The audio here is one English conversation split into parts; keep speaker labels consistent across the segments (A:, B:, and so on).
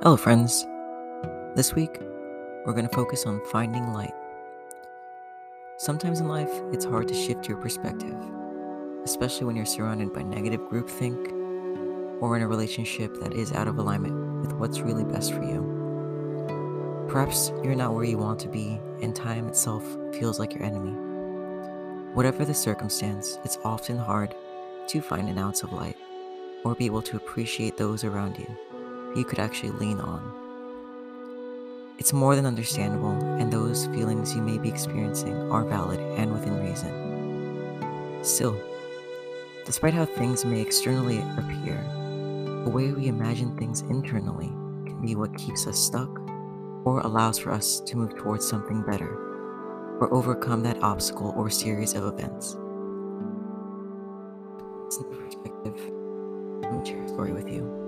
A: Hello, friends. This week, we're going to focus on finding light. Sometimes in life, it's hard to shift your perspective, especially when you're surrounded by negative groupthink or in a relationship that is out of alignment with what's really best for you. Perhaps you're not where you want to be, and time itself feels like your enemy. Whatever the circumstance, it's often hard to find an ounce of light or be able to appreciate those around you you could actually lean on. It's more than understandable, and those feelings you may be experiencing are valid and within reason. Still, despite how things may externally appear, the way we imagine things internally can be what keeps us stuck or allows for us to move towards something better or overcome that obstacle or series of events. perspective, let me share a story with you.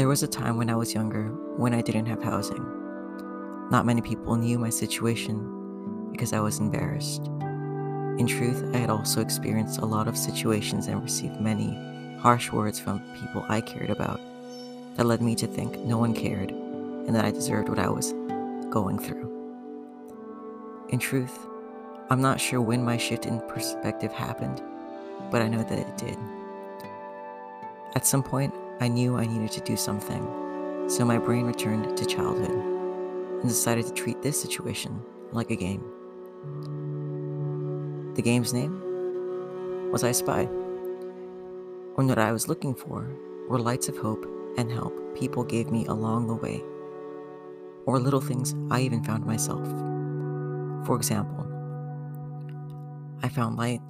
A: There was a time when I was younger when I didn't have housing. Not many people knew my situation because I was embarrassed. In truth, I had also experienced a lot of situations and received many harsh words from people I cared about that led me to think no one cared and that I deserved what I was going through. In truth, I'm not sure when my shift in perspective happened, but I know that it did. At some point, I knew I needed to do something, so my brain returned to childhood and decided to treat this situation like a game. The game's name was I Spy, when what I was looking for were lights of hope and help people gave me along the way, or little things I even found myself. For example, I found light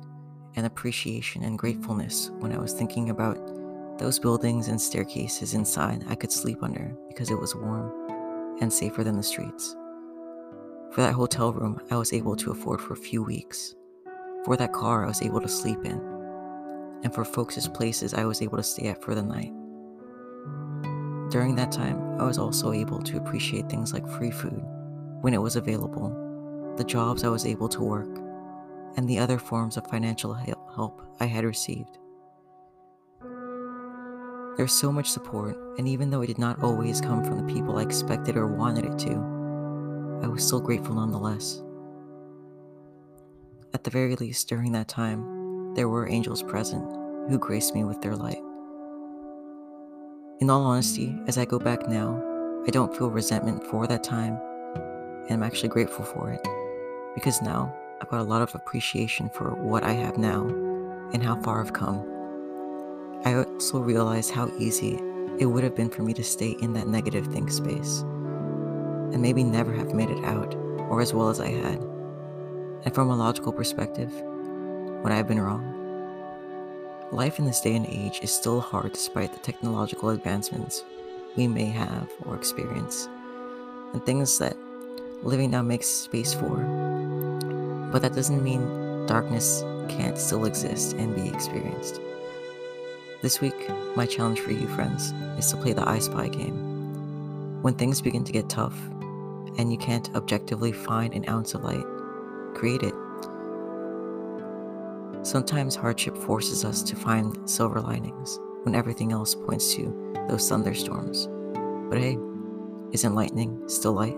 A: and appreciation and gratefulness when I was thinking about those buildings and staircases inside I could sleep under because it was warm and safer than the streets. For that hotel room I was able to afford for a few weeks. For that car I was able to sleep in. And for folks' places I was able to stay at for the night. During that time, I was also able to appreciate things like free food when it was available, the jobs I was able to work, and the other forms of financial help I had received. There's so much support, and even though it did not always come from the people I expected or wanted it to, I was still grateful nonetheless. At the very least, during that time, there were angels present who graced me with their light. In all honesty, as I go back now, I don't feel resentment for that time, and I'm actually grateful for it. Because now, I've got a lot of appreciation for what I have now and how far I've come. I also realized how easy it would have been for me to stay in that negative think space and maybe never have made it out or as well as I had. And from a logical perspective, would I have been wrong? Life in this day and age is still hard despite the technological advancements we may have or experience, and things that living now makes space for. But that doesn't mean darkness can't still exist and be experienced. This week, my challenge for you, friends, is to play the I Spy game. When things begin to get tough and you can't objectively find an ounce of light, create it. Sometimes hardship forces us to find silver linings when everything else points to those thunderstorms. But hey, isn't lightning still light?